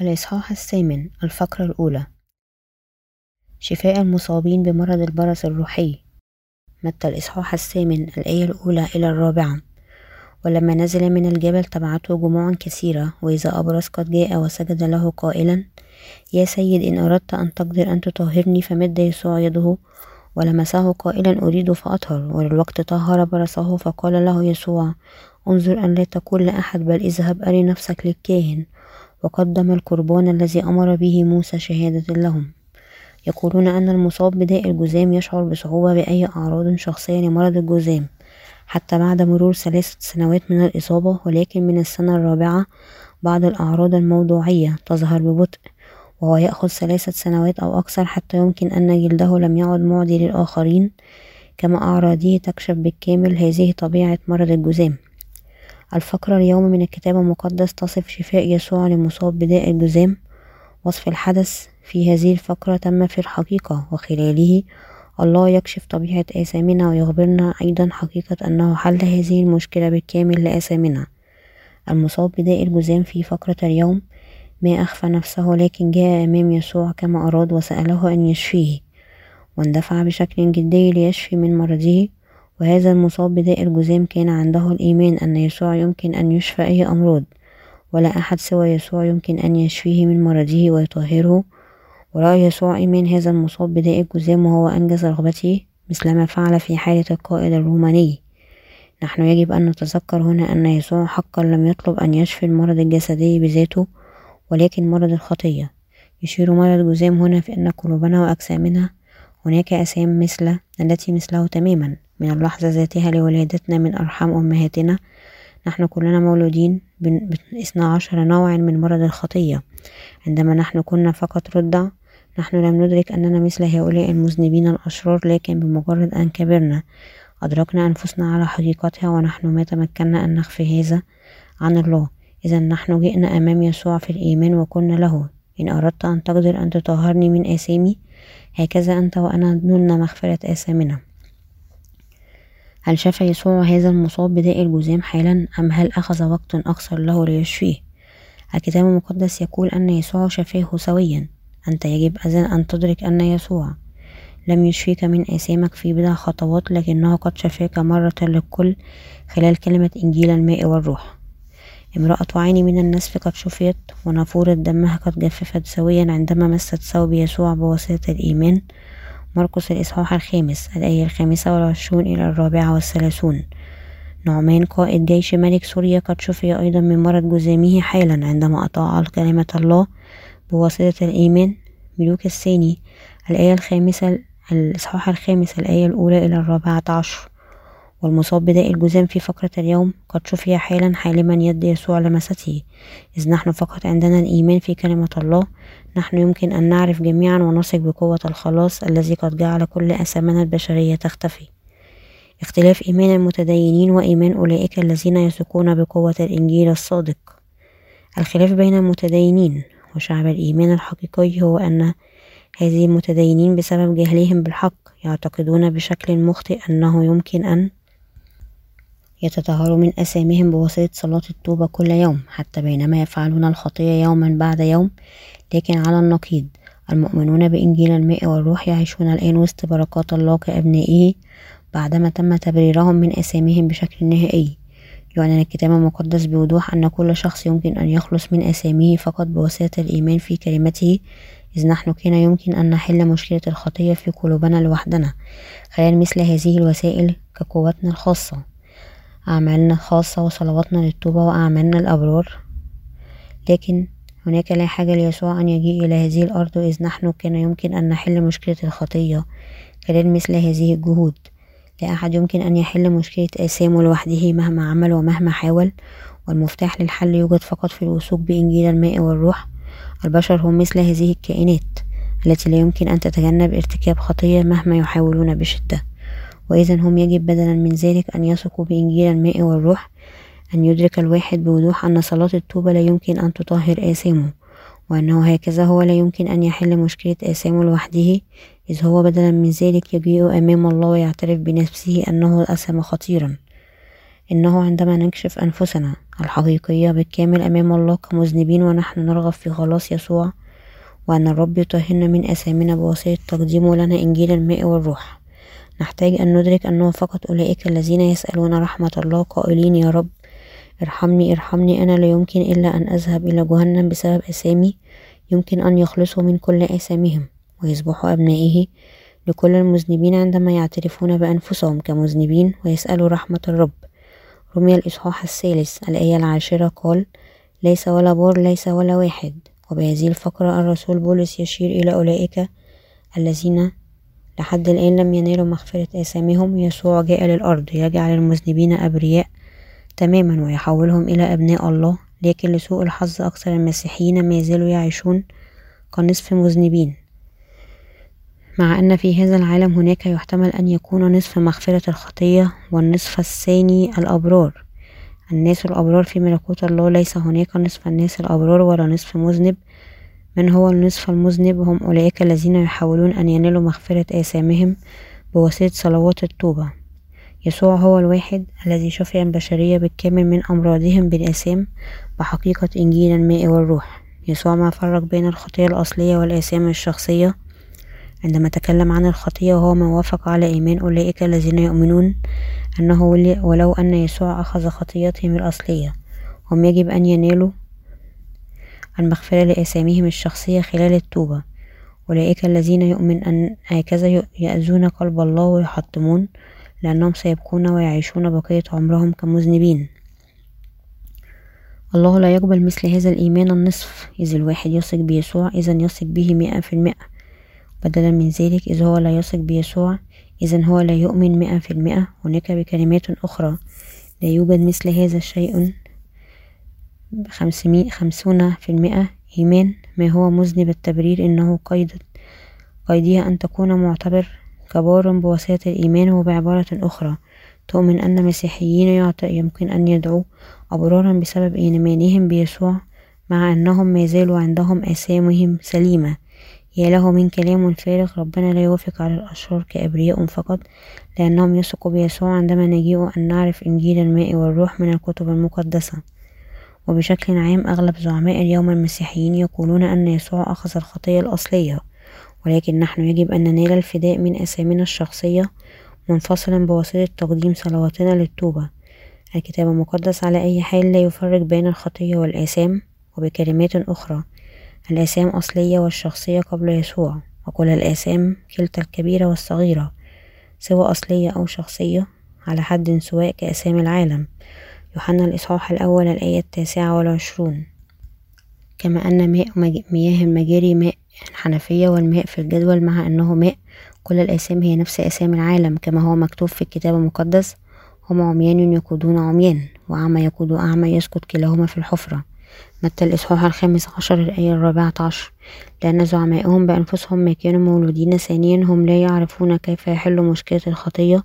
الإصحاح الثامن الفقرة الأولى. شفاء المصابين بمرض البرص الروحي. متى الإصحاح الثامن الآية الأولى إلى الرابعة. ولما نزل من الجبل تبعته جموع كثيرة وإذا أبرص قد جاء وسجد له قائلا يا سيد إن أردت أن تقدر أن تطهرني فمد يسوع يده؟ ولمسه قائلا أريد فأطهر. وللوقت طهر برصه فقال له يسوع انظر أن لا تقول لأحد بل اذهب أري نفسك للكاهن. وقدم القربان الذي أمر به موسى شهادة لهم. يقولون أن المصاب بداء الجذام يشعر بصعوبة بأي أعراض شخصية لمرض الجذام حتى بعد مرور ثلاثة سنوات من الإصابة ولكن من السنة الرابعة بعض الأعراض الموضوعية تظهر ببطء وهو يأخذ ثلاثة سنوات أو أكثر حتى يمكن أن جلده لم يعد معدي للآخرين كما أعراضه تكشف بالكامل هذه طبيعة مرض الجذام الفقرة اليوم من الكتاب المقدس تصف شفاء يسوع لمصاب بداء الجذام وصف الحدث في هذه الفقرة تم في الحقيقة وخلاله الله يكشف طبيعة آثامنا ويخبرنا أيضا حقيقة أنه حل هذه المشكلة بالكامل لآثامنا. المصاب بداء الجذام في فقرة اليوم ما أخفى نفسه لكن جاء أمام يسوع كما أراد وسأله أن يشفيه واندفع بشكل جدي ليشفي من مرضه وهذا المصاب بداء الجذام كان عنده الإيمان أن يسوع يمكن أن يشفى أي أمراض ولا أحد سوى يسوع يمكن أن يشفيه من مرضه ويطهره. ورأى يسوع إيمان هذا المصاب بداء الجذام وهو أنجز رغبته مثلما فعل في حالة القائد الروماني. نحن يجب أن نتذكر هنا أن يسوع حقا لم يطلب أن يشفي المرض الجسدي بذاته ولكن مرض الخطية. يشير مرض الجذام هنا في أن قلوبنا وأجسامنا هناك أسام مثل التي مثله تماما. من اللحظة ذاتها لولادتنا من أرحام أمهاتنا. نحن كلنا مولودين باثنى عشر نوع من مرض الخطية. عندما نحن كنا فقط رضع نحن لم ندرك أننا مثل هؤلاء المذنبين الأشرار لكن بمجرد أن كبرنا أدركنا أنفسنا على حقيقتها ونحن ما تمكنا أن نخفي هذا عن الله. إذا نحن جئنا أمام يسوع في الإيمان وقلنا له إن أردت أن تقدر أن تطهرني من آثامي هكذا أنت وأنا نلنا مغفرة آثامنا. هل شفى يسوع هذا المصاب بداء الجذام حالا أم هل أخذ وقت أكثر له ليشفيه؟ الكتاب المقدس يقول أن يسوع شفاه سويا. أنت يجب إذن أن تدرك أن يسوع لم يشفيك من آثامك في بضع خطوات لكنه قد شفاك مرة للكل خلال كلمة إنجيل الماء والروح. امرأة عين من النسف قد شفيت ونافورة دمها قد جففت سويا عندما مست ثوب يسوع بواسطة الإيمان. مرقس الإصحاح الخامس الآية الخامسة والعشرون إلى الرابعة والثلاثون. نعمان قائد جيش ملك سوريا قد شفي أيضا من مرض جذامه حالا عندما أطاع كلمة الله بواسطة الإيمان. ملوك الثاني الآية الخامسة الإصحاح الخامس الآية الأولى إلى الرابعة عشر. والمصاب بداء الجذام في فقرة اليوم قد شفي حالا حالما يد يسوع لمسته. إذ نحن فقط عندنا الإيمان في كلمة الله نحن يمكن أن نعرف جميعا ونثق بقوة الخلاص الذي قد جعل كل أثامنا البشرية تختفي. اختلاف إيمان المتدينين وإيمان أولئك الذين يثقون بقوة الإنجيل الصادق. الخلاف بين المتدينين وشعب الإيمان الحقيقي هو أن هذه المتدينين بسبب جهلهم بالحق يعتقدون بشكل مخطئ أنه يمكن أن يتطهروا من أثامهم بواسطة صلاة التوبة كل يوم حتى بينما يفعلون الخطية يوما بعد يوم. لكن على النقيض المؤمنون بإنجيل الماء والروح يعيشون الآن وسط بركات الله كأبنائه بعدما تم تبريرهم من أثامهم بشكل نهائي. يعلن الكتاب المقدس بوضوح أن كل شخص يمكن أن يخلص من أثامه فقط بواسطة الإيمان في كلمته إذ نحن كان يمكن أن نحل مشكلة الخطية في قلوبنا لوحدنا خلال مثل هذه الوسائل كقوتنا الخاصة. أعمالنا الخاصة وصلواتنا للتوبة وأعمالنا الأبرار. لكن هناك لا حاجة ليسوع أن يجيء إلى هذه الأرض إذ نحن كان يمكن أن نحل مشكلة الخطية خلال مثل هذه الجهود. لا أحد يمكن أن يحل مشكلة آثامه لوحده مهما عمل ومهما حاول. والمفتاح للحل يوجد فقط في الوثوق بإنجيل الماء والروح. البشر هم مثل هذه الكائنات التي لا يمكن أن تتجنب ارتكاب خطية مهما يحاولون بشدة. وإذا هم يجب بدلا من ذلك أن يثقوا بإنجيل الماء والروح أن يدرك الواحد بوضوح أن صلاة التوبة لا يمكن أن تطهر آثامه وأنه هكذا هو لا يمكن أن يحل مشكلة آثامه لوحده إذ هو بدلا من ذلك يجيء أمام الله ويعترف بنفسه أنه أثم خطيرا. إنه عندما نكشف أنفسنا الحقيقية بالكامل أمام الله كمذنبين ونحن نرغب في خلاص يسوع وأن الرب يطهرنا من أثامنا بواسطة تقديمه لنا إنجيل الماء والروح. نحتاج أن ندرك أنه فقط أولئك الذين يسألون رحمة الله قائلين يا رب ارحمني ارحمني أنا لا يمكن إلا أن أذهب إلى جهنم بسبب أثامي يمكن أن يخلصوا من كل آثامهم ويصبحوا أبنائه لكل المذنبين عندما يعترفون بأنفسهم كمذنبين ويسألوا رحمة الرب. رمي الإصحاح الثالث الآية العاشرة قال ليس ولا بار ليس ولا واحد. وبهذه الفقرة الرسول بولس يشير إلى أولئك الذين لحد الآن لم ينالوا مغفرة آثامهم يسوع جاء للأرض يجعل المذنبين أبرياء تماما ويحولهم إلى أبناء الله لكن لسوء الحظ أكثر المسيحيين ما يزالوا يعيشون كنصف مذنبين. مع أن في هذا العالم هناك يحتمل أن يكون نصف مغفرة الخطية والنصف الثاني الأبرار. الناس الأبرار في ملكوت الله ليس هناك نصف الناس الأبرار ولا نصف مذنب. من هو النصف المذنب هم أولئك الذين يحاولون أن ينالوا مغفرة آثامهم بواسطة صلوات التوبة يسوع هو الواحد الذي شفي البشرية بالكامل من أمراضهم بالآثام بحقيقة إنجيل الماء والروح. يسوع ما فرق بين الخطية الأصلية والآثام الشخصية؟ عندما تكلم عن الخطية وهو ما وافق على إيمان أولئك الذين يؤمنون أنه ولو أن يسوع أخذ خطيتهم الأصلية هم يجب أن ينالوا المغفرة لآثامهم الشخصية خلال التوبة. أولئك الذين يؤمن أن هكذا يأذون قلب الله ويحطمون لأنهم سيبقون ويعيشون بقية عمرهم كمذنبين. الله لا يقبل مثل هذا الإيمان النصف. إذا الواحد يثق بيسوع إذا يثق به مئة في المئة. بدلا من ذلك إذا هو لا يثق بيسوع إذا هو لا يؤمن مئة في المئة. هناك بكلمات أخرى. لا يوجد مثل هذا الشيء خمسون في المئة إيمان. ما هو مذنب التبرير إنه قيد قيدها أن تكون معتبر كبار بواسطة الإيمان وبعبارة أخرى. تؤمن أن مسيحيين يمكن أن يدعوا أبرارا بسبب إيمانهم بيسوع مع أنهم ما زالوا عندهم آثامهم سليمة. يا له من كلام فارغ ربنا لا يوافق على الأشرار كأبرياء فقط لأنهم يثقوا بيسوع عندما نجيء أن نعرف إنجيل الماء والروح من الكتب المقدسة. وبشكل عام أغلب زعماء اليوم المسيحيين يقولون أن يسوع أخذ الخطية الأصلية ولكن نحن يجب أن ننال الفداء من أثامنا الشخصية منفصلا بواسطة تقديم صلواتنا للتوبة. الكتاب المقدس على أي حال لا يفرق بين الخطية والآثام وبكلمات أخرى الآثام أصلية والشخصية قبل يسوع وكل الآثام كلتا الكبيرة والصغيرة سواء أصلية أو شخصية على حد سواء كآثام العالم. يوحنا الإصحاح الأول الآية التاسعة والعشرون. كما أن ماء مياه المجاري ماء الحنفية والماء في الجدول مع أنه ماء. كل الآثام هي نفس آثام العالم كما هو مكتوب في الكتاب المقدس هم عميان يقودون عميان وأعمى يقود أعمى يسقط كلاهما في الحفرة. متى الإصحاح الخامس عشر الآية الرابعة عشر لأن زعمائهم بأنفسهم ما كانوا مولودين ثانيا هم لا يعرفون كيف يحلوا مشكلة الخطية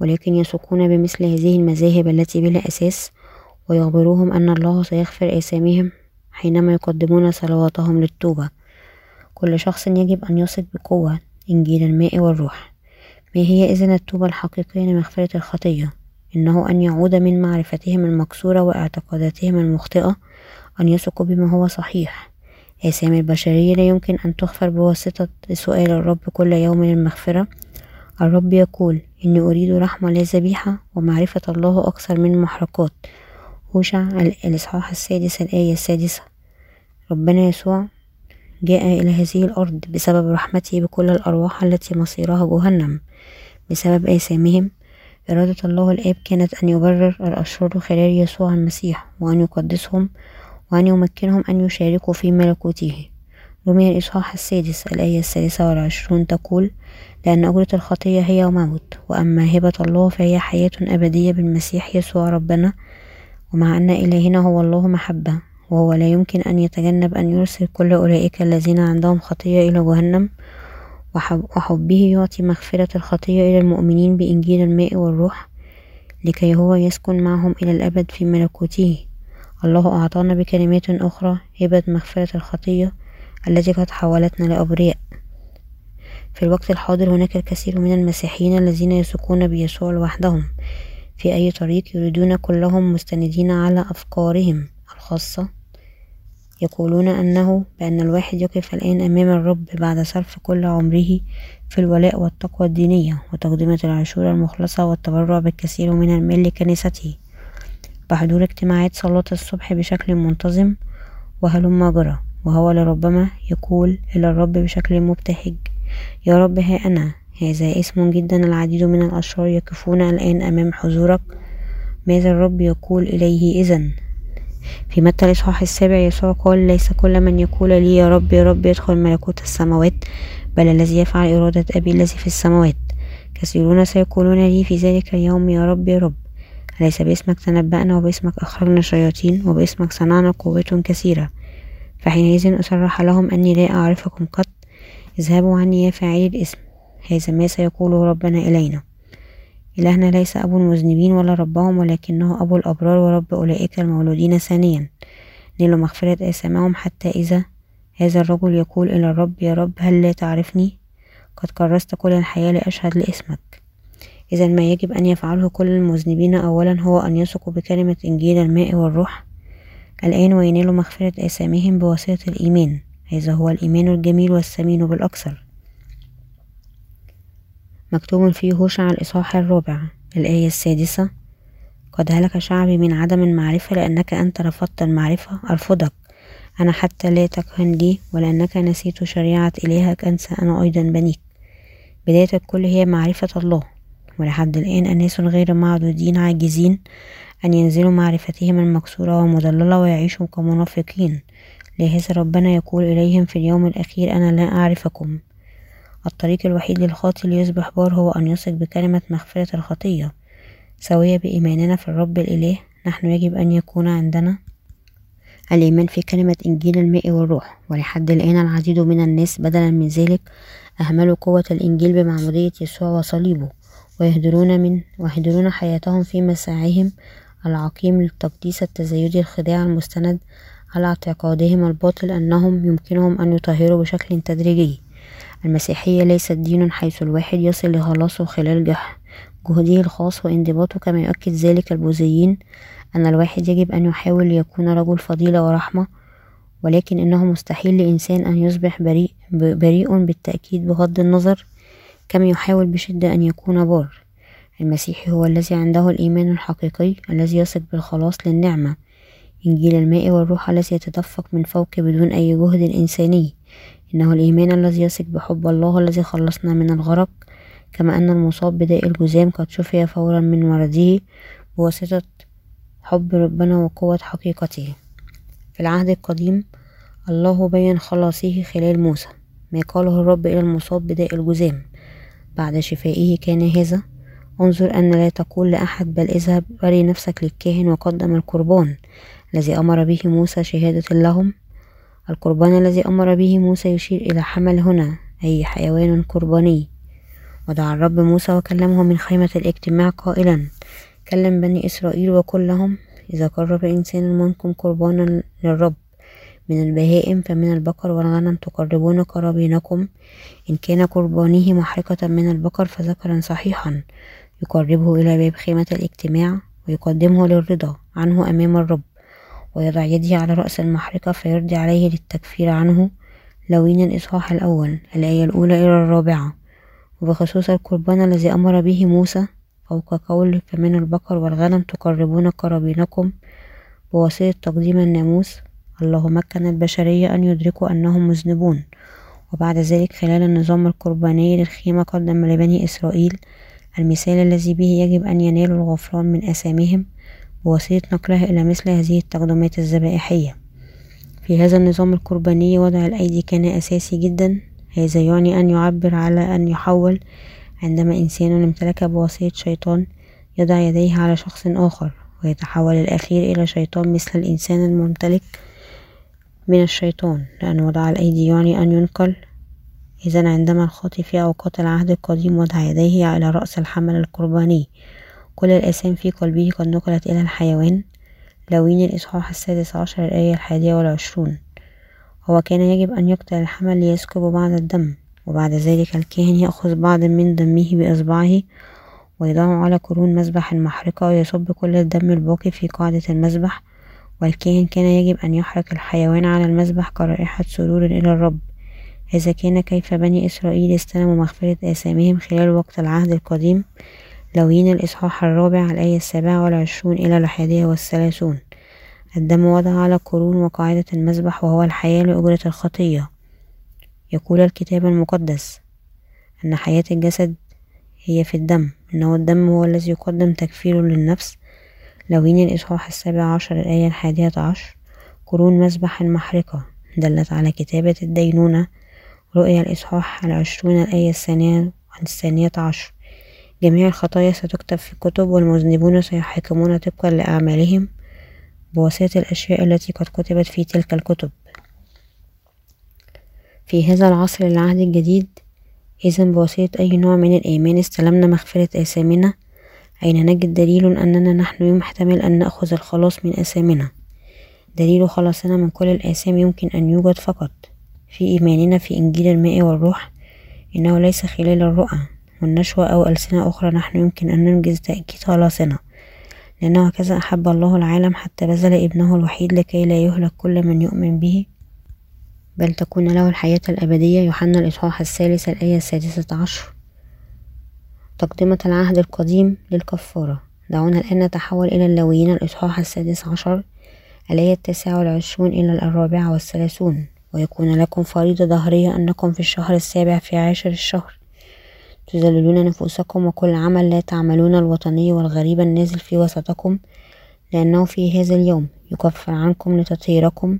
ولكن يثقون بمثل هذه المذاهب التي بلا أساس ويخبروهم أن الله سيغفر آثامهم حينما يقدمون صلواتهم للتوبة. كل شخص يجب أن يثق بقوة إنجيل الماء والروح. ما هي إذن التوبة الحقيقية لمغفرة الخطية؟ إنه أن يعود من معرفتهم المكسورة واعتقاداتهم المخطئة أن يثقوا بما هو صحيح. آثام البشرية لا يمكن أن تغفر بواسطة سؤال الرب كل يوم المغفرة الرب يقول إني أريد رحمة لا ذبيحة ومعرفة الله أكثر من محرقات. هوشع الإصحاح السادس الآية السادسة. ربنا يسوع جاء إلى هذه الأرض بسبب رحمته بكل الأرواح التي مصيرها جهنم. بسبب آثامهم إرادة الله الآب كانت أن يبرر الأشرار خلال يسوع المسيح وأن يقدسهم وأن يمكنهم أن يشاركوا في ملكوته. رمي الإصحاح السادس الآية الثالثة والعشرون تقول لأن أجرة الخطية هي موت وأما هبة الله فهي حياة أبدية بالمسيح يسوع ربنا ومع أن إلهنا هو الله محبة وهو لا يمكن أن يتجنب أن يرسل كل أولئك الذين عندهم خطية إلى جهنم وحبه يعطي مغفرة الخطية إلى المؤمنين بإنجيل الماء والروح لكي هو يسكن معهم إلى الأبد في ملكوته. الله أعطانا بكلمات أخرى هبة مغفرة الخطية التي قد حولتنا لأبرياء. في الوقت الحاضر هناك الكثير من المسيحيين الذين يثقون بيسوع لوحدهم. في أي طريق يريدون كلهم مستندين على أفكارهم الخاصة يقولون أنه بأن الواحد يقف الآن أمام الرب بعد صرف كل عمره في الولاء والتقوى الدينية وتقدمة العشور المخلصة والتبرع بالكثير من المال لكنيسته. بحضور اجتماعات صلاة الصبح بشكل منتظم وهلم جرى وهو لربما يقول إلى الرب بشكل مبتهج. يا رب ها أنا. هذا اسم جدا العديد من الأشرار يقفون الآن أمام حضورك. ماذا الرب يقول إليه إذن؟ في متى الإصحاح السابع يسوع قال ليس كل من يقول لي يا رب يا رب يدخل ملكوت السماوات بل الذي يفعل إرادة أبي الذي في السماوات. كثيرون سيقولون لي في ذلك اليوم يا رب يا رب. أليس باسمك تنبأنا وباسمك أخرجنا شياطين وباسمك صنعنا قوات كثيرة؟ فحينئذ أصرح لهم أني لا أعرفكم قط. اذهبوا عني يا فاعلي الاسم هذا ما سيقوله ربنا إلينا. إلهنا ليس أبو المذنبين ولا ربهم ولكنه أبو الأبرار ورب أولئك المولودين ثانيا. نيلوا مغفرة آثامهم حتى إذا هذا الرجل يقول إلى الرب يا رب هل لا تعرفني؟ قد كرست كل الحياة لأشهد لاسمك. إذا ما يجب أن يفعله كل المذنبين أولا هو أن يثقوا بكلمة إنجيل الماء والروح. الآن وينالوا مغفرة آثامهم بواسطة الإيمان. هذا هو الإيمان الجميل والثمين بالأكثر. مكتوب في هوشع الإصحاح الرابع الآية السادسة قد هلك شعبي من عدم المعرفة لأنك أنت رفضت المعرفة أرفضك. أنا حتى لا تكهن لي ولأنك نسيت شريعة إلهك أنسى أنا أيضا بنيك. بداية الكل هي معرفة الله. ولحد الآن أناس غير معدودين عاجزين أن ينزلوا معرفتهم المكسورة ومضللة ويعيشوا كمنافقين. لهذا ربنا يقول إليهم في اليوم الأخير أنا لا أعرفكم. الطريق الوحيد للخاطئ ليصبح بار هو أن يثق بكلمة مغفرة الخطية سوية بإيماننا في الرب الإله نحن يجب أن يكون عندنا الإيمان في كلمة إنجيل الماء والروح. ولحد الآن العديد من الناس بدلا من ذلك أهملوا قوة الإنجيل بمعمودية يسوع وصليبه ويهدرون من ويهدرون حياتهم في مساعيهم العقيم للتقديس التزايدي الخداع المستند على اعتقادهم الباطل أنهم يمكنهم أن يطهروا بشكل تدريجي. المسيحية ليست دين حيث الواحد يصل لخلاصه خلال جهده الخاص وانضباطه كما يؤكد ذلك البوذيين أن الواحد يجب أن يحاول ليكون رجل فضيلة ورحمة ولكن إنه مستحيل لإنسان أن يصبح بريء, بريء بالتأكيد بغض النظر كما يحاول بشدة أن يكون بار. المسيحي هو الذي عنده الإيمان الحقيقي الذي يثق بالخلاص للنعمة. إنجيل الماء والروح الذي يتدفق من فوق بدون أي جهد إنساني. إنه الإيمان الذي يثق بحب الله الذي خلصنا من الغرق كما أن المصاب بداء الجذام قد شفي فورا من مرضه بواسطة حب ربنا وقوة حقيقته. في العهد القديم الله بين خلاصه خلال موسى ما قاله الرب إلى المصاب بداء الجذام بعد شفائه كان هذا انظر أن لا تقول لأحد بل اذهب وري نفسك للكاهن وقدم القربان. الذي أمر به موسى شهادة لهم. القربان الذي أمر به موسى يشير إلى حمل هنا أي حيوان قرباني. ودعا الرب موسى وكلمه من خيمة الاجتماع قائلا كلم بني إسرائيل وقل لهم إذا قرب إنسان منكم قربانا للرب من البهائم فمن البقر والغنم تقربون قرابينكم. إن كان قربانه محرقة من البقر فذكرا صحيحا. يقربه إلى باب خيمة الاجتماع ويقدمه للرضا عنه أمام الرب. ويضع يده على رأس المحرقة فيرضي عليه للتكفير عنه لوين الإصحاح الأول الآية الأولى إلى الرابعة. وبخصوص القربان الذي أمر به موسى فوق قول فمن البقر والغنم تقربون قرابينكم بواسطة تقديم الناموس الله مكن البشرية أن يدركوا أنهم مذنبون. وبعد ذلك خلال النظام القرباني للخيمة قدم لبني إسرائيل المثال الذي به يجب أن ينالوا الغفران من آثامهم بواسطة نقلها إلى مثل هذه التقدمات الذبائحية. في هذا النظام القرباني وضع الأيدي كان أساسي جدا. هذا يعني أن يعبر على أن يحول عندما إنسان امتلك بواسطة شيطان يضع يديه على شخص آخر ويتحول الأخير إلى شيطان مثل الإنسان الممتلك من الشيطان. لأن وضع الأيدي يعني أن ينقل. إذا عندما الخاطي في أوقات العهد القديم وضع يديه على رأس الحمل القرباني كل الآثام في قلبه قد نقلت إلى الحيوان. لوين الإصحاح السادس عشر الآية الحادية والعشرون. هو كان يجب أن يقتل الحمل ليسكب بعض الدم وبعد ذلك الكاهن يأخذ بعض من دمه بإصبعه ويضعه على قرون مذبح المحرقة ويصب كل الدم الباقي في قاعدة المذبح والكاهن كان يجب أن يحرق الحيوان على المذبح كرائحة سرور إلى الرب. إذا كان كيف بني إسرائيل استلموا مغفرة آثامهم خلال وقت العهد القديم لوين الإصحاح الرابع الآية السابعة والعشرون إلى الحادية والثلاثون. الدم وضع على قرون وقاعدة المذبح وهو الحياة لأجرة الخطية. يقول الكتاب المقدس أن حياة الجسد هي في الدم إنه الدم هو الذي يقدم تكفير للنفس. لوين الإصحاح السابع عشر الآية الحادية عشر؟ قرون مذبح المحرقة دلت على كتابة الدينونة رؤيا الإصحاح العشرون الآية الثانية الثانية عشر. جميع الخطايا ستكتب في كتب والمذنبون سيحكمون طبقا لأعمالهم بواسطة الأشياء التي قد كتبت في تلك الكتب. في هذا العصر العهد الجديد إذا بواسطة أي نوع من الإيمان استلمنا مغفرة آثامنا أين نجد دليل أننا نحن يحتمل أن نأخذ الخلاص من آثامنا دليل خلاصنا من كل الآثام يمكن أن يوجد فقط. في إيماننا في إنجيل الماء والروح إنه ليس خلال الرؤى. والنشوة أو ألسنة أخرى نحن يمكن أن ننجز تأكيد خلاصنا لأنه هكذا أحب الله العالم حتى بذل ابنه الوحيد لكي لا يهلك كل من يؤمن به. بل تكون له الحياة الأبدية. يوحنا الإصحاح الثالث الآية السادسة عشر. تقدمة العهد القديم للكفارة. دعونا الآن نتحول إلى اللويين. الإصحاح السادس عشر الآية التاسعة والعشرون إلى الرابعة والثلاثون. ويكون لكم فريضة ظهرية أنكم في الشهر السابع في عاشر الشهر. تذللون نفوسكم وكل عمل لا تعملون الوطني والغريب النازل في وسطكم لأنه في هذا اليوم يكفر عنكم لتطهيركم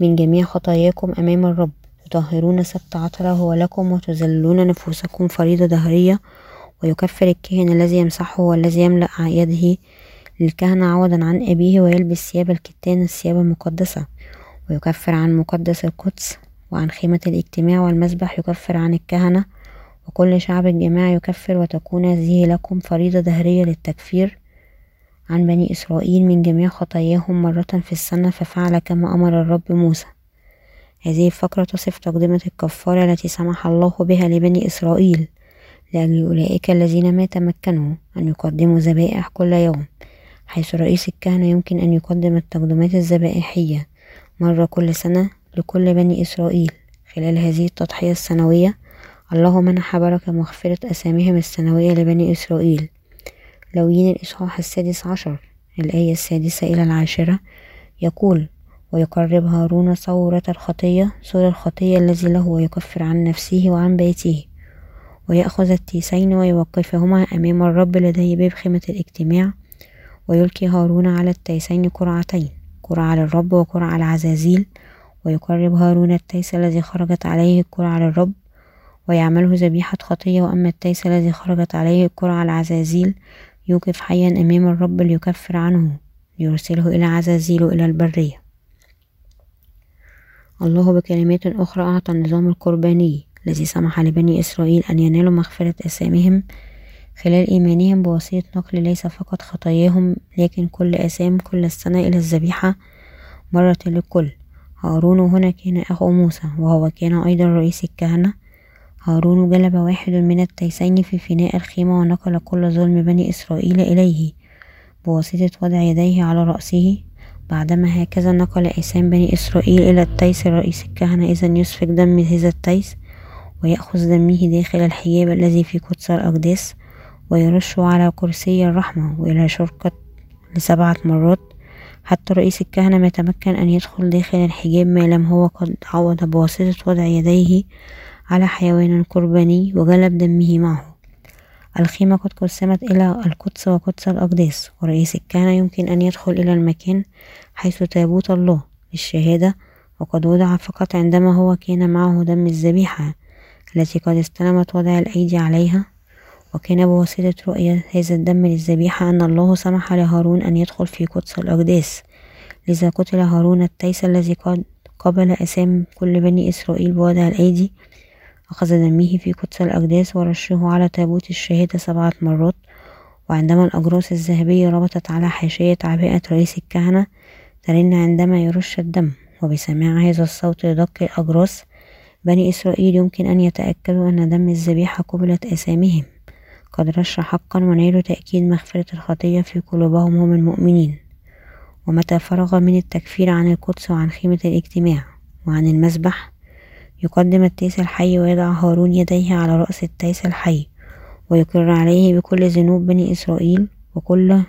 من جميع خطاياكم أمام الرب. تطهرون سبت عطرة هو لكم وتذللون نفوسكم فريضة دهرية ويكفر الكاهن الذي يمسحه والذي يملأ يده للكهنة عوضا عن أبيه ويلبس ثياب الكتان الثياب المقدسة. ويكفر عن مقدس القدس وعن خيمة الاجتماع والمسبح يكفر عن الكهنة وكل شعب الجماعة يكفر وتكون هذه لكم فريضة دهرية للتكفير عن بني إسرائيل من جميع خطاياهم مرة في السنة ففعل كما أمر الرب موسى. هذه الفقرة تصف تقدمة الكفارة التي سمح الله بها لبني إسرائيل لأجل أولئك الذين ما تمكنوا أن يقدموا ذبائح كل يوم حيث رئيس الكهنة يمكن أن يقدم التقدمات الذبائحية مرة كل سنة لكل بني إسرائيل. خلال هذه التضحية السنوية الله منح بركة مغفرة أساميهم السنوية لبني إسرائيل. لوين الإصحاح السادس عشر الآية السادسة إلى العاشرة يقول ويقرب هارون صورة الخطية صورة الخطية الذي له ويكفر عن نفسه وعن بيته. ويأخذ التيسين ويوقفهما أمام الرب لدي باب خيمة الاجتماع ويلقي هارون على التيسين قرعتين قرعة للرب وقرعة العزازيل. ويقرب هارون التيس الذي خرجت عليه القرعة للرب ويعمله ذبيحة خطية وأما التيس الذي خرجت عليه القرعة العزازيل يوقف حيا أمام الرب ليكفر عنه ليرسله إلى عزازيل إلى البرية. الله بكلمات أخرى أعطى النظام القرباني الذي سمح لبني إسرائيل أن ينالوا مغفرة أسامهم خلال إيمانهم بواسطة نقل ليس فقط خطاياهم لكن كل أسام كل السنة إلى الذبيحة مرة للكل هارون هنا كان أخو موسى وهو كان أيضا رئيس الكهنة. هارون جلب واحد من التيسين في فناء الخيمة ونقل كل ظلم بني إسرائيل إليه. بواسطة وضع يديه على رأسه بعدما هكذا نقل إسام بني إسرائيل إلى التيس رئيس الكهنة إذا يسفك دم هذا التيس ويأخذ دمه داخل الحجاب الذي في قدس الأقداس ويرشه على كرسي الرحمة وإلى شركة لسبعة مرات حتى رئيس الكهنة ما يتمكن أن يدخل داخل الحجاب ما لم هو قد عوض. بواسطة وضع يديه على حيوان قرباني وجلب دمه معه. الخيمة قد قسمت إلى القدس وقدس الأقداس ورئيس الكهنة يمكن أن يدخل إلى المكان حيث تابوت الله للشهادة وقد وضع فقط عندما هو كان معه دم الذبيحة التي قد استلمت وضع الأيدي عليها. وكان بواسطة رؤية هذا الدم للذبيحة أن الله سمح لهارون أن يدخل في قدس الأقداس. لذا قتل هارون التيس الذي قد قبل أسام كل بني إسرائيل بوضع الأيدي أخذ دمه في قدس الأقداس ورشه على تابوت الشهادة سبعة مرات وعندما الأجراس الذهبية ربطت على حاشية عباءة رئيس الكهنة ترن عندما يرش الدم. وبسماع هذا الصوت لدق الأجراس بني إسرائيل يمكن أن يتأكدوا أن دم الذبيحة قبلت أسامهم قد رش حقا ونيل تأكيد مغفرة الخطية في قلوبهم هم المؤمنين. ومتى فرغ من التكفير عن القدس وعن خيمة الاجتماع وعن المسبح يقدم التيس الحي ويضع هارون يديه على رأس التيس الحي ويقر عليه بكل ذنوب بني إسرائيل وكل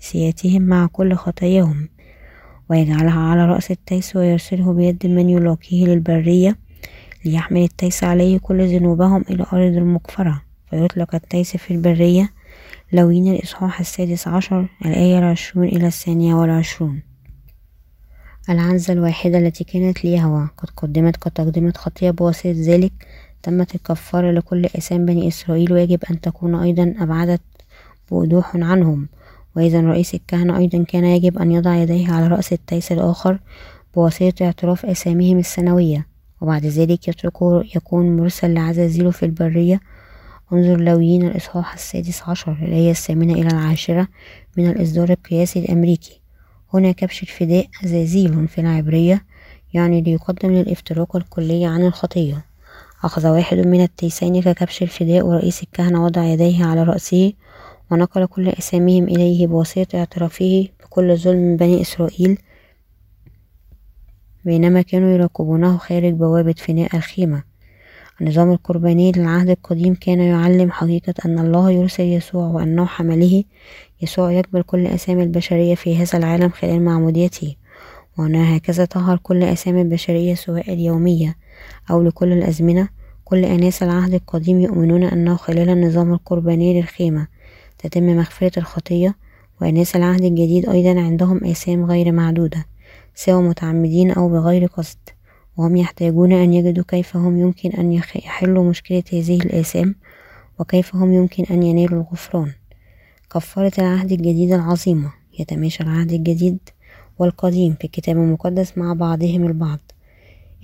سيئاتهم مع كل خطاياهم ويجعلها على رأس التيس ويرسله بيد من يلاقيه للبرية ليحمل التيس عليه كل ذنوبهم إلى أرض مقفرة فيطلق التيس في البرية لاويين الإصحاح السادس عشر الآية العشرون إلى الثانية والعشرون. العنزة الواحدة التي كانت ليهوه قد قدمت كتقدمة خطية بواسطة ذلك. تمت الكفارة لكل إثام بني إسرائيل. ويجب أن تكون أيضا أبعدت بوضوح عنهم. وإذا رئيس الكهنة أيضا كان يجب أن يضع يديه على رأس التيس الآخر بواسطة اعتراف أساميهم السنوية. وبعد ذلك يتركه يكون مرسل لعزازيله في البرية. انظر لويين الإصحاح السادس عشر. الآية الثامنة إلى العاشرة من الإصدار القياسي الأمريكي. هنا كبش الفداء عزازيل في العبرية يعني ليقدم للافتراق الكلي عن الخطية. أخذ واحد من التيسين ككبش الفداء ورئيس الكهنة وضع يديه على رأسه ونقل كل أساميهم إليه بواسطة اعترافه بكل ظلم من بني إسرائيل بينما كانوا يراقبونه خارج بوابة فناء الخيمة. النظام القرباني للعهد القديم كان يعلم حقيقة أن الله يرسل يسوع وأنه حمله يسوع يقبل كل أسامي البشرية في هذا العالم خلال معموديته. وأن هكذا تظهر كل أسامي البشرية سواء اليومية أو لكل الأزمنة. كل أناس العهد القديم يؤمنون أنه خلال النظام القرباني للخيمة تتم مغفرة الخطية. وأناس العهد الجديد أيضا عندهم آثام غير معدودة سواء متعمدين أو بغير قصد. وهم يحتاجون أن يجدوا كيف هم يمكن أن يحلوا مشكلة هذه الآثام وكيف هم يمكن أن ينالوا الغفران. كفارة العهد الجديد العظيمة يتماشى العهد الجديد والقديم في الكتاب المقدس مع بعضهم البعض.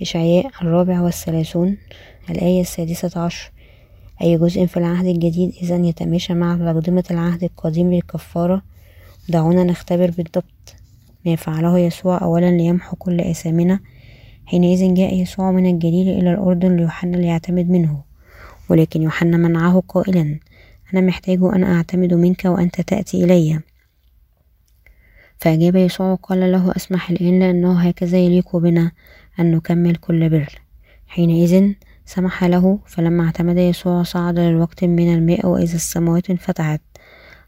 إشعياء الرابع والثلاثون الآية السادسة عشر أي جزء في العهد الجديد إذا يتماشى مع تقدمة العهد القديم للكفارة دعونا نختبر بالضبط ما فعله يسوع أولا ليمحو كل آثامنا حينئذ جاء يسوع من الجليل إلى الأردن ليوحنا ليعتمد منه ولكن يوحنا منعه قائلا أنا محتاج أن أعتمد منك وأنت تأتي إلي. فأجاب يسوع وقال له أسمح الآن لأنه هكذا يليق بنا أن نكمل كل بر. حينئذ سمح له فلما اعتمد يسوع صعد للوقت من الماء وإذا السماوات انفتحت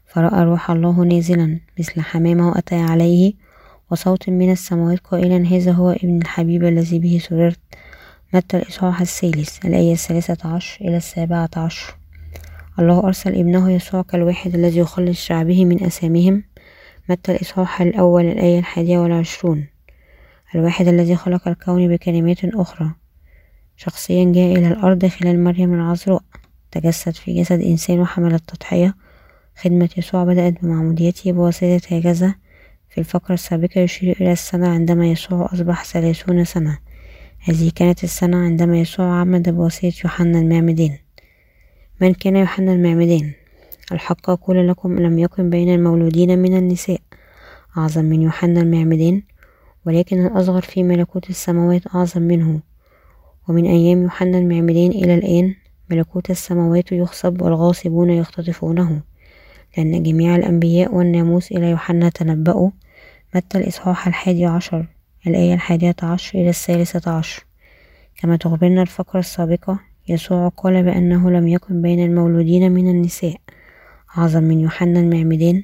فرأى روح الله نازلا مثل حمامة وأتى عليه وصوت من السماوات قائلا هذا هو ابن الحبيب الذي به سررت. متى الإصحاح الثالث الآية الثالثة عشر إلى السابعة عشر. الله أرسل ابنه يسوع كالواحد الذي يخلص شعبه من أثامهم متى الإصحاح الأول الآية الحادية والعشرون؟ الواحد الذي خلق الكون بكلمات أخرى. شخصيا جاء إلى الأرض خلال مريم العذراء. تجسد في جسد إنسان وحمل التضحية. خدمة يسوع بدأت بمعموديته بواسطة هكذا. في الفقرة السابقة يشير إلى السنة عندما يسوع أصبح ثلاثون سنة. هذه كانت السنة عندما يسوع عمد بواسطة يوحنا المعمدان من كان يوحنا المعمدان الحق أقول لكم لم يكن بين المولودين من النساء أعظم من يوحنا المعمدان ولكن الأصغر في ملكوت السماوات أعظم منه. ومن أيام يوحنا المعمدان إلى الآن ملكوت السماوات يخصب والغاصبون يختطفونه. لأن جميع الأنبياء والناموس إلى يوحنا تنبأوا. متى الإصحاح الحادي عشر؟ الآية الحادية عشر إلى الثالثة عشر. كما تخبرنا الفقرة السابقة يسوع قال بأنه لم يكن بين المولودين من النساء. أعظم من يوحنا المعمدان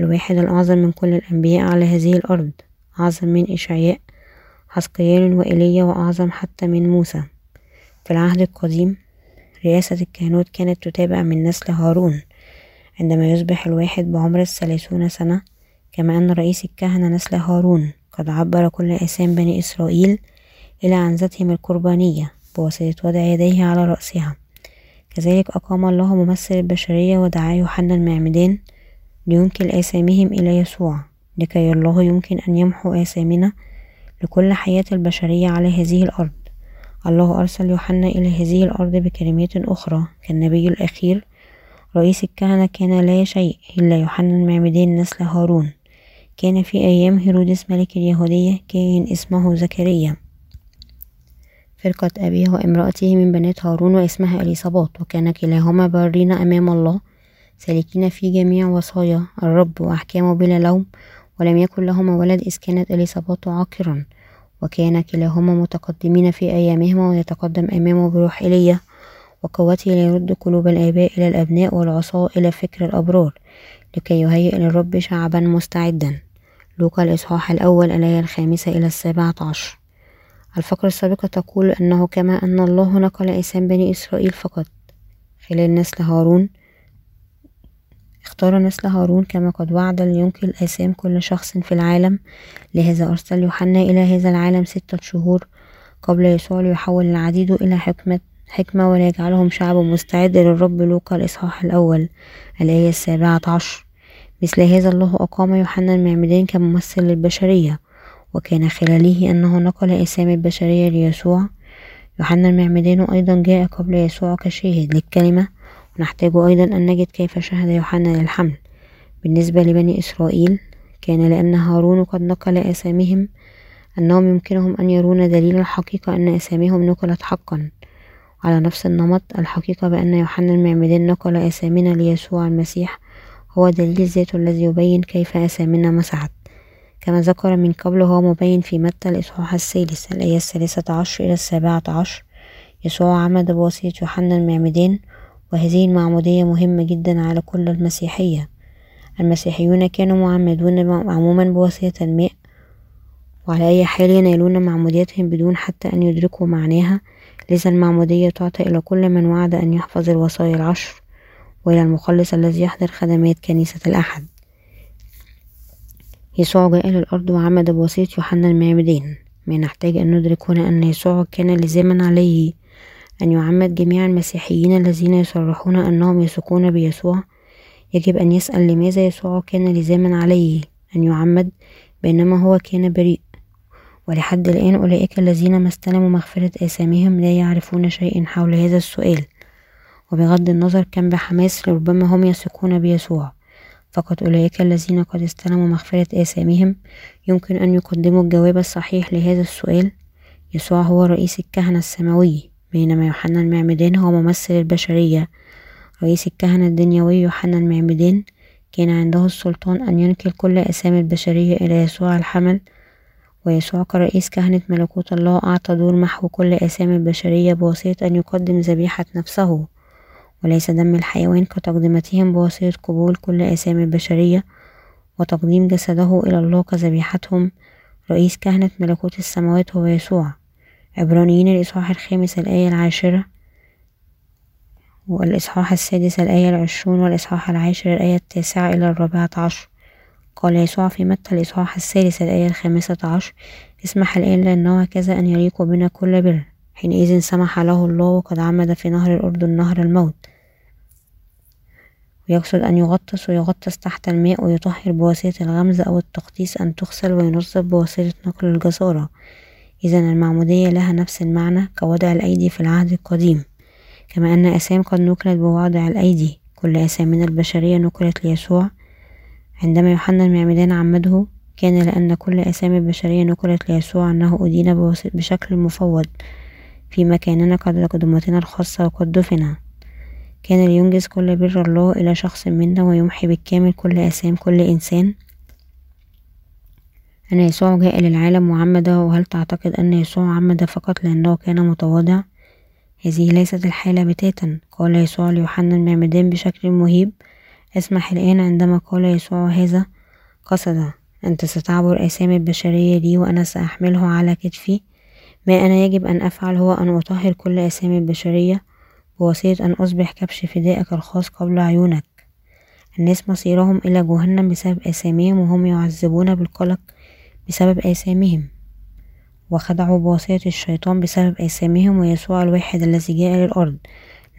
الواحد الأعظم من كل الأنبياء على هذه الأرض. أعظم من إشعياء حسقيال وإيليا وأعظم حتى من موسى. في العهد القديم رئاسة الكهنوت كانت تتابع من نسل هارون عندما يصبح الواحد بعمر الثلاثون سنة كما أن رئيس الكهنة نسل هارون قد عبر كل أسام بني إسرائيل إلى عنزتهم القربانية. بواسطة وضع يديه على رأسها. كذلك أقام الله ممثل البشرية ودعا يوحنا المعمدان لينكل آثامهم إلى يسوع لكي الله يمكن أن يمحو آثامنا لكل حياة البشرية على هذه الأرض. الله أرسل يوحنا إلى هذه الأرض بكلمات أخرى. كالنبي الأخير رئيس الكهنة كان لا شيء إلا يوحنا المعمدان نسل هارون. كان في أيام هيرودس ملك اليهودية كائن اسمه زكريا. فرقة أبيه وامرأته من بنات هارون واسمها إليصابات وكان كلاهما بارين أمام الله سالكين في جميع وصايا الرب وأحكامه بلا لوم ولم يكن لهما ولد إذ كانت إليصابات عاقرا. وكان كلاهما متقدمين في أيامهما ويتقدم أمامه بروح إيليا وقوته ليرد قلوب الآباء إلى الأبناء والعصاة إلى فكر الأبرار لكي يهيئ للرب شعبا مستعدا. لوقا الإصحاح الأول الآية الخامسة إلى السابعة عشر. الفقرة السابقة تقول أنه كما أن الله نقل إسام بني إسرائيل فقط خلال نسل هارون. اختار نسل هارون كما قد وعد لينقل آثام كل شخص في العالم لهذا. أرسل يوحنا إلى هذا العالم ستة شهور قبل يسوع ليحول العديد إلى حكمة حكمة وليجعلهم شعب مستعد للرب لوقا الإصحاح الأول الآية السابعة عشر. مثل هذا الله أقام يوحنا المعمدان كممثل للبشرية. وكان خلاله أنه نقل أسامي البشرية ليسوع. يوحنا المعمدان أيضا جاء قبل يسوع كشاهد للكلمة. ونحتاج أيضا أن نجد كيف شهد يوحنا للحمل. بالنسبة لبني إسرائيل كان لأن هارون قد نقل أساميهم أنهم يمكنهم أن يرون دليل الحقيقة أن أساميهم نقلت حقا. على نفس النمط الحقيقة بأن يوحنا المعمدان نقل أسامينا ليسوع المسيح هو دليل ذاته الذي يبين كيف أسامينا مسحت. كما ذكر من قبل هو مبين في متى الإصحاح الثالث الآية الثالثة عشر إلى السابعة عشر. يسوع عمد بواسطة يوحنا المعمدان وهذه المعمودية مهمة جدا على كل المسيحية. المسيحيون كانوا معمدون عموما بواسطة الماء وعلى أي حال ينالون معموديتهم بدون حتى أن يدركوا معناها. لذا المعمودية تعطى إلى كل من وعد أن يحفظ الوصايا العشر وإلى المخلص الذي يحضر خدمات كنيسة الأحد. يسوع جاء للأرض وعمد بواسطة يوحنا المعمدان ما نحتاج أن ندرك هنا أن يسوع كان لزاما عليه. أن يعمد جميع المسيحيين الذين يصرحون أنهم يثقون بيسوع. يجب أن يسأل لماذا يسوع كان لزاما عليه. أن يعمد بينما هو كان بريء. ولحد الآن أولئك الذين ما استلموا مغفرة آثامهم لا يعرفون شيئا حول هذا السؤال. وبغض النظر كم بحماس ربما هم يثقون بيسوع. فقط أولئك الذين قد استلموا مغفرة آثامهم. يمكن أن يقدموا الجواب الصحيح لهذا السؤال. يسوع هو رئيس الكهنة السماوي بينما يوحنا المعمدان هو ممثل البشرية. رئيس الكهنة الدنيوي يوحنا المعمدان كان عنده السلطان أن ينقل كل أسامي البشرية إلى يسوع الحمل. ويسوع كرئيس كهنة ملكوت الله أعطى دور محو كل أسامي البشرية بواسطة أن يقدم ذبيحة نفسه. وليس دم الحيوان كتقدمتهم بواسطة قبول كل أسامي البشرية وتقديم جسده إلى الله كذبيحتهم رئيس كهنة ملكوت السماوات هو يسوع. عبرانيين الإصحاح الخامس الآية العاشرة والإصحاح السادس الآية العشرون والإصحاح العاشر الآية التاسعة إلى الرابعة عشر. قال يسوع في متى الإصحاح الثالث الآية الخامسة عشر؟ اسمح الآن لأنه هكذا أن يليق بنا كل بر. حينئذ سمح له الله وقد عمد في نهر الأردن نهر الموت. ويقصد أن يغطس ويغطس تحت الماء ويطهر بواسطة الغمز أو التغطيس أن تغسل وينظف بواسطة نقل الجسارة إذا المعمودية لها نفس المعنى كوضع الأيدي في العهد القديم كما أن أسام قد نقلت بوضع الأيدي. كل أسامنا البشرية نقلت ليسوع. عندما يوحنا المعمدان عمده كان لأن كل أسامي البشرية نقلت ليسوع أنه أدين بشكل مفوض في مكاننا قد قدمتنا الخاصة وقد دفن كان لينجز كل بر الله إلى شخص منا ويمحي بالكامل كل أسام كل إنسان. أن يسوع جاء للعالم وعمد وهل تعتقد أن يسوع عمد فقط لأنه كان متواضع؟ هذه ليست الحالة بتاتا قال يسوع ليوحنا المعمدان بشكل مهيب. اسمح الآن عندما قال يسوع هذا قصد أنت ستعبر آثام البشرية لي وأنا سأحمله على كتفي. ما أنا يجب أن أفعل هو أن أطهر كل آثام البشرية. بواسطة أن أصبح كبش فدائك الخاص قبل عيونك. الناس مصيرهم إلى جهنم بسبب آثامهم وهم يعذبون بالقلق بسبب آثامهم. وخدعوا بواسطة الشيطان بسبب آثامهم ويسوع الواحد الذي جاء للأرض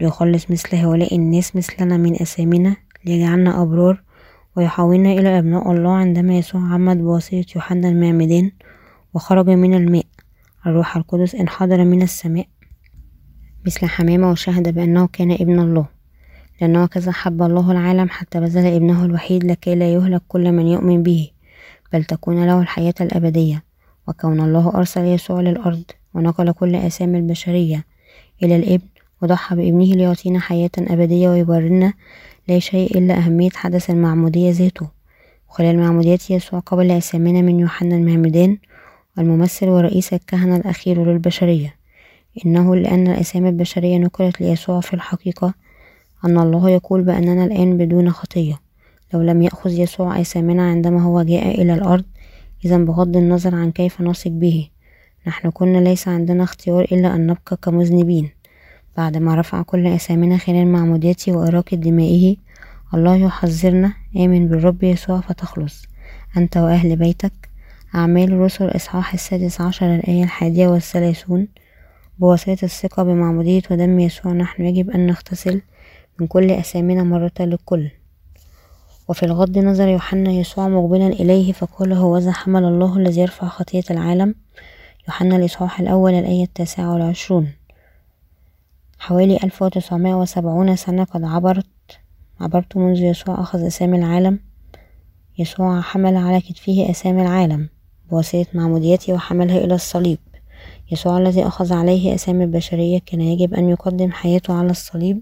ليخلص مثل هؤلاء الناس مثلنا من آثامنا ليجعلنا أبرار ويحولنا إلى أبناء الله عندما يسوع عمد بواسطة يوحنا المعمدان وخرج من الماء. الروح القدس انحدر من السماء مثل حمامة وشهد بأنه كان ابن الله لأنه كذا حب الله العالم حتى بذل ابنه الوحيد لكي لا يهلك كل من يؤمن به بل تكون له الحياة الأبدية. وكون الله أرسل يسوع للأرض ونقل كل آثام البشرية إلى الابن وضحى بابنه ليعطينا حياة أبدية ويبررنا لا شيء إلا أهمية حدث المعمودية ذاته. وخلال معمودية يسوع قبل آثامنا من يوحنا المعمدان الممثل ورئيس الكهنة الأخير للبشرية. إنه لأن الآثام البشرية نقلت ليسوع في الحقيقة أن الله يقول بأننا الآن بدون خطية. لو لم يأخذ يسوع آثامنا عندما هو جاء إلى الأرض إذا بغض النظر عن كيف نثق به. نحن كنا ليس عندنا اختيار إلا أن نبقى كمذنبين. بعدما رفع كل آثامنا خلال معموديته وإراقة دمائه الله يحذرنا آمن بالرب يسوع فتخلص. أنت وأهل بيتك أعمال الرسل إصحاح السادس عشر الآية الحادية والثلاثون. بواسطة الثقة بمعمودية ودم يسوع نحن يجب أن نغتسل من كل أثامنا مرة للكل. وفي الغض نظر يوحنا يسوع مقبلا إليه فقال هوذا حمل الله الذي يرفع خطية العالم يوحنا الإصحاح الأول الآية التاسعة والعشرون. حوالي ألف وتسعمائة وسبعون سنة قد عبرت عبرت منذ يسوع أخذ أسامي العالم. يسوع حمل على كتفه أسامي العالم بواسطة معموديته وحملها إلى الصليب. يسوع الذي أخذ عليه أسامي البشرية كان يجب أن يقدم حياته على الصليب.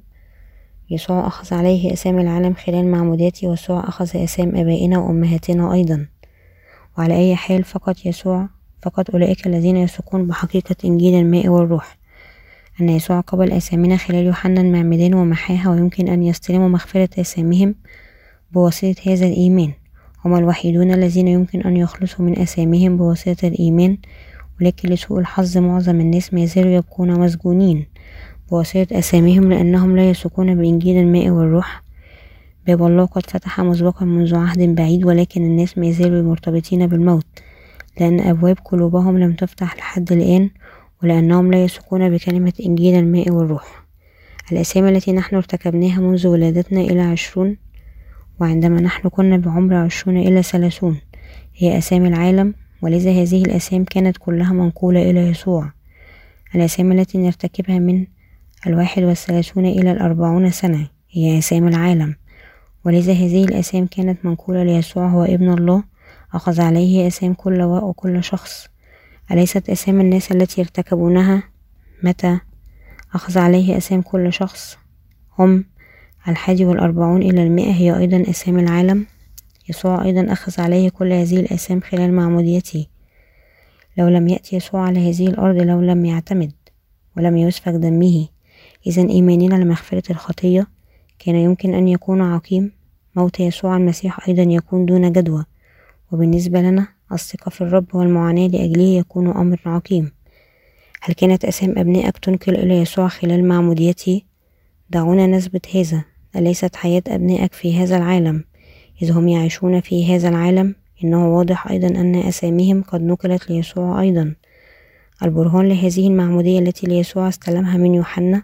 يسوع أخذ عليه أسامي العالم خلال معموديته ويسوع أخذ أسام آبائنا وأمهاتنا أيضا. وعلى أي حال فقط يسوع فقط أولئك الذين يثقون بحقيقة إنجيل الماء والروح. أن يسوع قبل آثامنا خلال يوحنا المعمدان ومحاها ويمكن أن يستلموا مغفرة آثامهم بواسطة هذا الإيمان. هم الوحيدون الذين يمكن أن يخلصوا من آثامهم بواسطة الإيمان. ولكن لسوء الحظ معظم الناس ما يزالوا يبقون مسجونين. بواسطة أساميهم لأنهم لا يثقون بإنجيل الماء والروح. باب الله قد فتح مسبقا منذ عهد بعيد ولكن الناس ما يزالوا مرتبطين بالموت. لأن أبواب قلوبهم لم تفتح لحد الآن ولأنهم لا يثقون بكلمة إنجيل الماء والروح. الأسامي التي نحن ارتكبناها منذ ولادتنا إلى عشرون وعندما نحن كنا بعمر عشرون إلى ثلاثون هي أسامي العالم ولذا هذه الأسام كانت كلها منقولة إلى يسوع. الأسامي التي نرتكبها من الواحد والثلاثون إلى الأربعون سنة هي أسام العالم. ولذا هذه الأسام كانت منقولة ليسوع هو ابن الله أخذ عليه أسام كل وكل شخص. أليست أسام الناس التي يرتكبونها؟ متى؟ أخذ عليه أسام كل شخص. هم الحادي والأربعون إلى المئة هي أيضا أسام العالم. يسوع أيضا أخذ عليه كل هذه الأسام خلال معموديته. لو لم يأتي يسوع على هذه الأرض لو لم يعتمد ولم يسفك دمه إذا إيماننا لمغفرة الخطية كان يمكن أن يكون عقيم. موت يسوع المسيح أيضا يكون دون جدوى. وبالنسبة لنا الثقة في الرب والمعاناة لأجله يكون أمر عقيم. هل كانت أسام أبنائك تنقل إلى يسوع خلال معموديته؟ دعونا نثبت هذا. أليست حياة أبنائك في هذا العالم؟ إذ هم يعيشون في هذا العالم إنه واضح أيضا أن أساميهم قد نقلت ليسوع أيضا. البرهان لهذه المعمودية التي ليسوع استلمها من يوحنا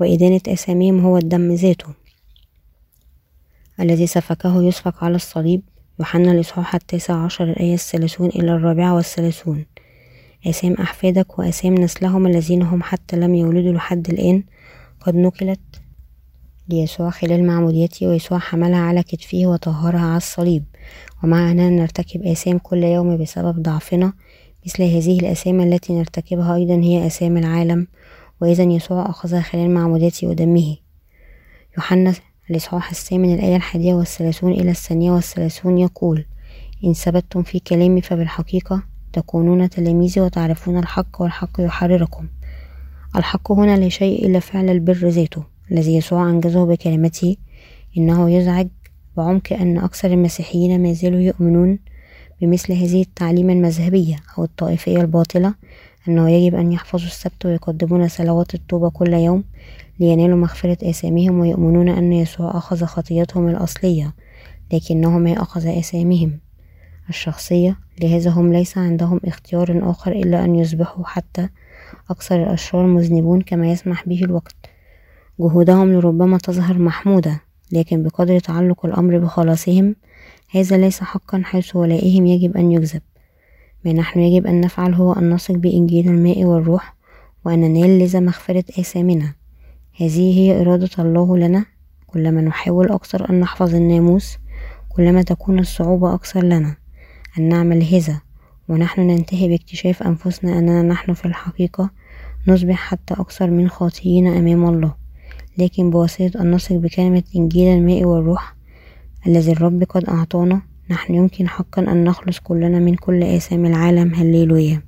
وإدانة أساميهم هو الدم ذاته. الذي سفكه يسفك على الصليب. يوحنا الإصحاح التاسع عشر الآية الثلاثون إلى الرابعة والثلاثون. آثام أحفادك وآثام نسلهم الذين هم حتى لم يولدوا لحد الآن. قد نقلت ليسوع خلال معموديته ويسوع حملها على كتفه وطهرها على الصليب. ومع أننا نرتكب آثام كل يوم بسبب ضعفنا مثل هذه الآثام التي نرتكبها أيضا هي آثام العالم. وإذا يسوع أخذها خلال معموديته ودمه. يوحنا الإصحاح الثامن الآية الحادية والثلاثون إلى الثانية والثلاثون يقول إن ثبتتم في كلامي فبالحقيقة تكونون تلاميذي وتعرفون الحق والحق يحرركم. الحق هنا لا شيء إلا فعل البر ذاته. الذي يسوع أنجزه بكلمته إنه يزعج بعمق أن أكثر المسيحيين ما زالوا يؤمنون بمثل هذه التعليم المذهبية أو الطائفية الباطلة أنه يجب أن يحفظوا السبت ويقدمون صلوات التوبة كل يوم لينالوا مغفرة آثامهم ويؤمنون أن يسوع أخذ خطيتهم الأصلية لكنه ما أخذ آثامهم الشخصية. لهذا هم ليس عندهم اختيار آخر إلا أن يصبحوا حتى أكثر الأشرار مذنبون كما يسمح به الوقت. جهودهم لربما تظهر محمودة لكن بقدر تعلق الأمر بخلاصهم هذا ليس حقا حيث ولائهم يجب أن يكذب ما نحن يجب أن نفعل هو أن نثق بإنجيل الماء والروح وأن ننال لذا مغفرة آثامنا. هذه هي إرادة الله لنا. كلما نحاول أكثر أن نحفظ الناموس كلما تكون الصعوبة أكثر لنا. أن نعمل هذا ونحن ننتهي باكتشاف أنفسنا أننا نحن في الحقيقة نصبح حتى أكثر من خاطئين أمام الله. لكن بواسطة أن نثق بكلمة إنجيل الماء والروح الذي الرب قد أعطانا نحن يمكن حقا أن نخلص كلنا من كل آثام العالم هللويا.